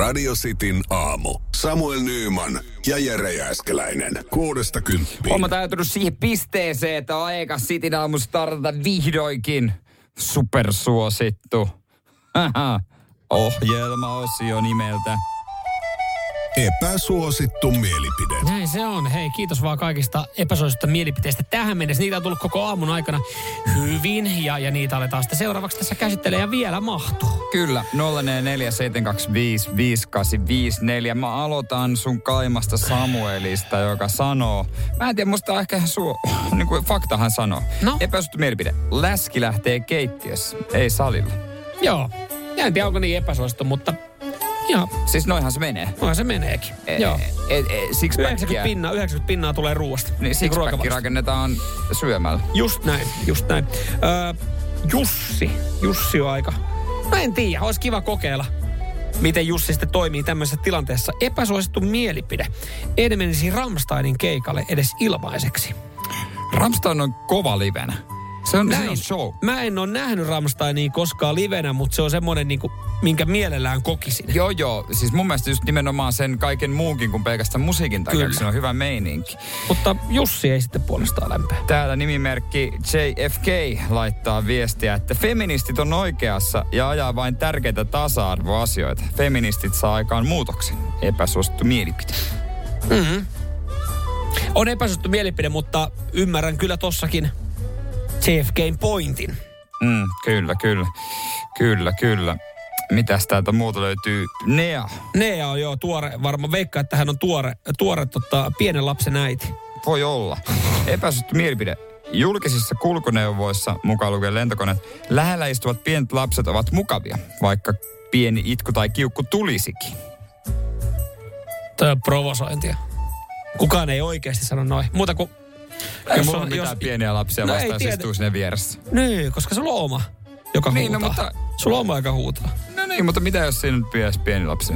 Radio Cityn aamu. Samuel Nyyman ja Jere Jääskeläinen. Kuudesta kymppiin. Olemme täytynyt siihen pisteeseen, että on aika Cityn aamu startata vihdoinkin. Supersuosittu. Ohjelmaosio nimeltä. Epäsuosittu mielipide. Näin se on. Hei, kiitos vaan kaikista epäsuosista mielipiteistä tähän mennessä. Niitä on tullut koko aamun aikana hyvin ja, ja niitä aletaan sitten seuraavaksi tässä käsittelemään ja vielä mahtuu. Kyllä, 0447255854. Mä aloitan sun kaimasta Samuelista, joka sanoo, mä en tiedä, musta on ehkä ihan suo, niin kuin faktahan sanoo. No? Epäsuosittu mielipide. Läski lähtee keittiössä, ei salilla. Joo. Ja en tiedä, onko niin epäsuosittu, mutta joo, Siis noinhan se menee. noin se meneekin. E, joo. E, e, 90 pinnaa, 90 pinnaa tulee ruoasta. Niin sixpacki rakennetaan syömällä. Just näin, just näin. Öö, Jussi. Jussi on aika... No en tiedä, olisi kiva kokeilla, miten Jussi sitten toimii tämmöisessä tilanteessa. Epäsuosittu mielipide. En menisi Ramsteinin keikalle edes ilmaiseksi. Ramstein on kova livenä. Se on, se on show. Mä en ole nähnyt Ramsteinia koskaan livenä, mutta se on semmoinen, niinku, minkä mielellään kokisin. Joo, joo. Siis mun mielestä just nimenomaan sen kaiken muunkin kuin pelkästään musiikin takia, Kyllä. siinä on hyvä meininki. Mutta Jussi ei sitten puolestaan lämpää. Täällä nimimerkki JFK laittaa viestiä, että feministit on oikeassa ja ajaa vain tärkeitä tasa-arvoasioita. Feministit saa aikaan muutoksen. Epäsuosittu mielipide. On epäsuosittu mielipide, mutta ymmärrän kyllä tossakin JFKin pointin. Mm, kyllä, kyllä. Kyllä, kyllä. Mitäs täältä muuta löytyy? Nea. Nea on joo tuore, varmaan veikkaa, että hän on tuore, tuore tota, pienen lapsen äiti. Voi olla. Epäsuosittu mielipide. Julkisissa kulkuneuvoissa, mukaan lukien lentokoneet, lähellä istuvat pienet lapset ovat mukavia, vaikka pieni itku tai kiukku tulisikin. Toi on provosointia. Kukaan ei oikeasti sano noin. Muuta kuin... Ei mulla on mitään pieniä lapsia No vastaan, jos istuu sinne vieressä. Niin, koska sulla on oma, joka Niin, no, huutaa. mutta- Sulla on oma, joka huutaa. No niin, mutta mitä jos siinä nyt pieni, pieni lapsi?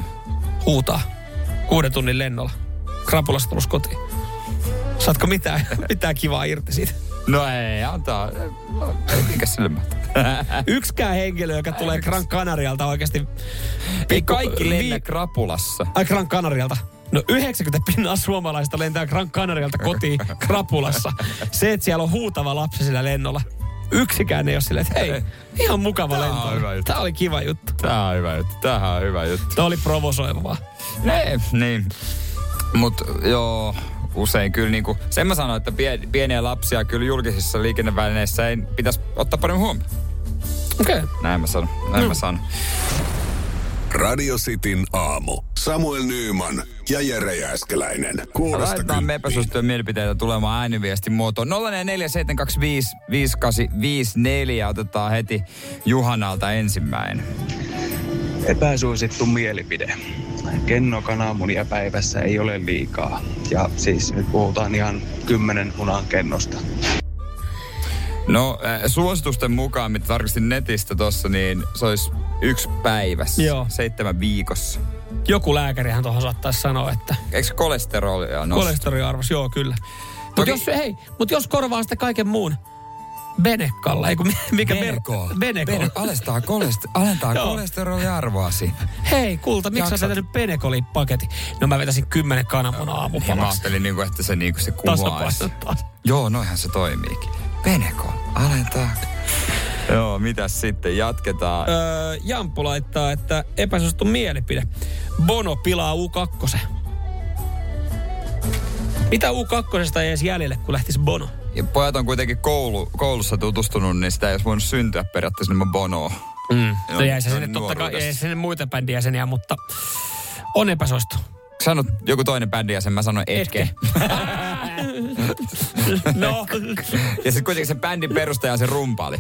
Huutaa. Kuuden tunnin lennolla. Krapulasta tullut kotiin. Saatko mitään, mitään kivaa irti siitä? No ei, antaa. Mikä sille mahtaa? Yksikään henkilö, joka tulee Gran Canarialta oikeasti... Ei kaikki lennä krapulassa. Ai Gran Canarialta. No 90 pinnaa suomalaista lentää Gran Canarialta kotiin krapulassa. Se, että siellä on huutava lapsi sillä lennolla. Yksikään ei ole silleen, että hei, ihan mukava Tää on lento. hyvä juttu. Tämä oli kiva juttu. Tää on hyvä juttu. Tämähän on hyvä juttu. Tämä oli provosoivaa. Ne, niin. Mut joo, usein kyllä niinku, sen mä sanon, että pien, pieniä lapsia kyllä julkisissa liikennevälineissä ei pitäisi ottaa paremmin huomioon. Okei. Okay. Näin mä sanon, näin mä sanon. Radio Cityn aamu. Samuel Nyyman ja Jere Jääskeläinen. Kuudesta Laitetaan me mielipiteitä tulemaan ääniviestin muotoon. 0447255854 otetaan heti Juhanalta ensimmäinen. Epäsuosittu mielipide. Kenno kananmunia päivässä ei ole liikaa. Ja siis nyt puhutaan ihan kymmenen munan kennosta. No äh, suositusten mukaan, mitä tarkistin netistä tossa, niin se olisi yksi päivässä. Joo. Seitsemän viikossa. Joku lääkärihän tuohon saattaisi sanoa, että Eikö se kolesterolia nosta? kolesteroliarvos, joo kyllä. Mutta Toki- jos, hei, mut jos korvaa sitä kaiken muun Benekalla, ei kun mi- mikä Beneko. Beneko. Bene- alentaa, koleste- alentaa kolesteroliarvoasi. Hei, kulta, miksi sä vetänyt Benekoli-paketin? No mä vetäisin kymmenen kananmunaa Niin mä aamupalaksi. ajattelin, niinku, että se, niinku, se kuvaisi. Joo, noihän se toimiikin. Beneko, alentaa. Joo, mitäs sitten? Jatketaan. Öö, Jamppu laittaa, että epäsuosittu mielipide. Bono pilaa U2. Mitä U2 ei edes jäljelle, kun lähtisi Bono? Ja pojat on kuitenkin koulu, koulussa tutustunut, niin sitä ei olisi voinut syntyä periaatteessa ilman Bonoa. Mm. No jäi se sinne totta kai, jäi sinne muita bändin jäseniä, mutta on epäsuosittu. Sanot joku toinen bändi ja sen mä sanoin Etke. no, Ja sitten kuitenkin se bändin perustaja on se rumpali.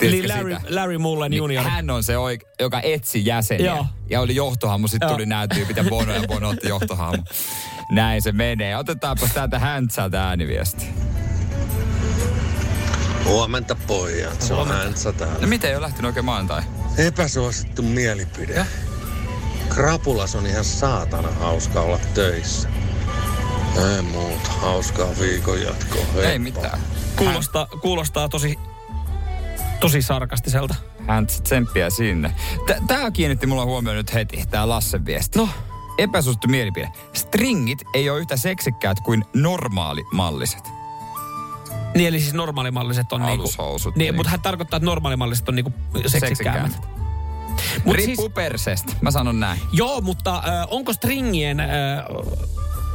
Eli Larry, sitä? Larry Mullen Niin junior. hän on se, oik- joka etsi jäseniä. Joo. Ja oli johtohahmo, sitten Joo. tuli nämä tyypit ja Bono ja Bono otti johtohahmo. Näin se menee. Otetaanpa täältä Häntsältä ääniviesti. Huomenta pojat, se on Häntsä täällä. No miten ei ole lähtenyt oikein maanantai? Epäsuosittu mielipide. Krapulas on ihan saatana hauska olla töissä. Ei muuta, hauskaa viikon jatkoa. Ei mitään. Kuulostaa, kuulostaa tosi, tosi sarkastiselta. Hän tsemppiä sinne. T- Tää kiinnitti mulla huomioon nyt heti, tää Lassen viesti. No, Epäsuosittu mielipide. Stringit ei ole yhtä seksikkäät kuin normaalimalliset. niin eli siis normaalimalliset on niinku... Alushousut, Niin, niin. mutta hän tarkoittaa, että normaalimalliset on niinku seksikkäämmät. Mut Mut Riippuu siis- perseestä, mä sanon näin. Joo, mutta äh, onko stringien äh,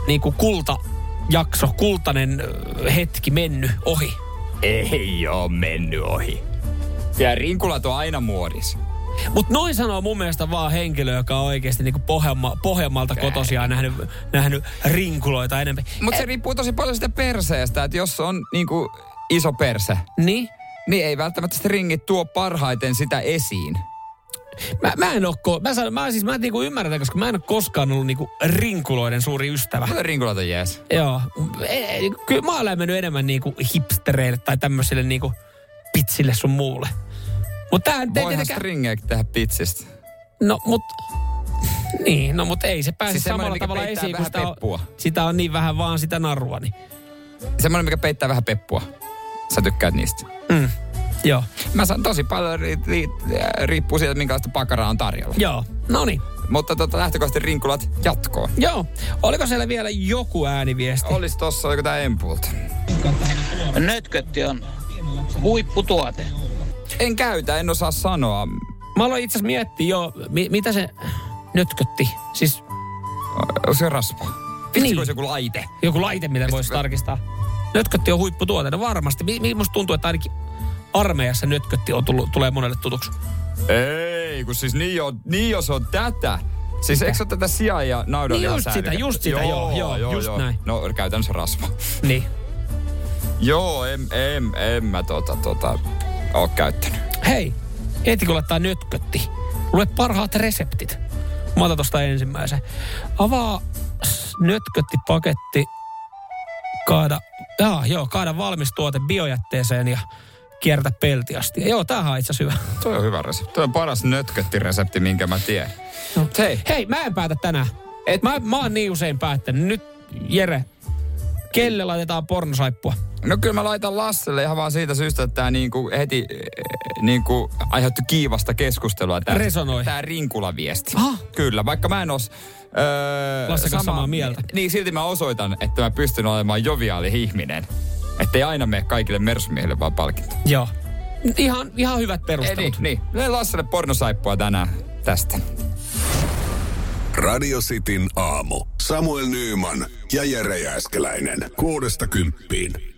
niinku kultajakso, kultainen äh, hetki mennyt ohi? Ei oo mennyt ohi. Ja rinkulat on aina muodissa. Mutta noin sanoo mun mielestä vaan henkilö, joka on oikeasti niinku Pohjanma, Pohjanmaalta kotosia ja nähnyt, nähnyt rinkuloita enemmän. Mutta se riippuu tosi paljon sitä perseestä, että jos on niinku iso perse, Niin? niin ei välttämättä stringit tuo parhaiten sitä esiin. Mä, mä en oo, ko- mä, sanon, mä, siis, mä en niinku ymmärrä, koska mä en ole koskaan ollut niinku rinkuloiden suuri ystävä. Mutta rinkulat on jees. Joo. E, e, kyllä mä olen mennyt enemmän niinku hipstereille tai tämmöiselle niinku pitsille sun muulle. Mutta tää nyt ei Voihan tietenkään... stringeäkin tehdä pitsistä. No, mut... Niin, no mut ei se pääse Siis samalla tavalla esiin, kun vähän sitä on, peppua. sitä on niin vähän vaan sitä narua. Niin. Semmoinen, mikä peittää vähän peppua. Sä tykkäät niistä. Mm. Joo. Mä sanon tosi paljon ri, ri, riippuu siitä, minkälaista pakaraa on tarjolla. Joo. No niin. Mutta tota, lähtökohtaisesti rinkulat jatkoon. Joo. Oliko siellä vielä joku ääniviesti? Olis tossa, oliko tää Empulta? Nötkötti on huipputuote. En käytä, en osaa sanoa. Mä aloin itse asiassa miettiä jo, mi- mitä se nötkötti. Siis se rasva. Vitsi, Niin. olisi joku laite. joku laite, mitä voisi tarkistaa. Nötkötti on huipputuote. No varmasti. Mi- mi- musta tuntuu, että ainakin armeijassa nötkötti on tullut, tulee monelle tutuksi. Ei, kun siis niin, on, niin jos on tätä. Siis eikö se ole tätä sijaa ja naudanlihan Niin just sitä, just sitä, joo, joo, just näin. No käytännössä rasva. Niin. Joo, en, en, en mä tota, tota, oo käyttänyt. Hei, heti kun laittaa nötkötti, lue parhaat reseptit. Mä otan tosta ensimmäisen. Avaa nötköttipaketti, kaada, jaa, joo, kaada valmis tuote biojätteeseen ja kierrätä peltiasti. Ja joo, tämähän on itse hyvä. Toi on hyvä resepti. Toi on paras nötköttiresepti, minkä mä tiedän. No. Hei, Hei, mä en päätä tänään. Et mä, mä oon niin usein päättänyt. Nyt, Jere, kelle laitetaan pornosaippua? No kyllä mä laitan Lasselle ihan vaan siitä syystä, että tämä niinku heti eh, niinku aiheutti kiivasta keskustelua. Tää, Resonoi. Tää rinkulaviesti. Kyllä, vaikka mä en os... Öö, Lassen kanssa samaa mieltä. Niin, silti mä osoitan, että mä pystyn olemaan joviaali ihminen. Että ei aina mene kaikille mersumiehille vaan palkinto. Joo. Ihan, ihan hyvät Ei, perustelut. niin, niin. Löin Lasselle pornosaippua tänään tästä. Radio Cityn aamu. Samuel Nyyman ja Jere Jääskeläinen. Kuudesta kymppiin.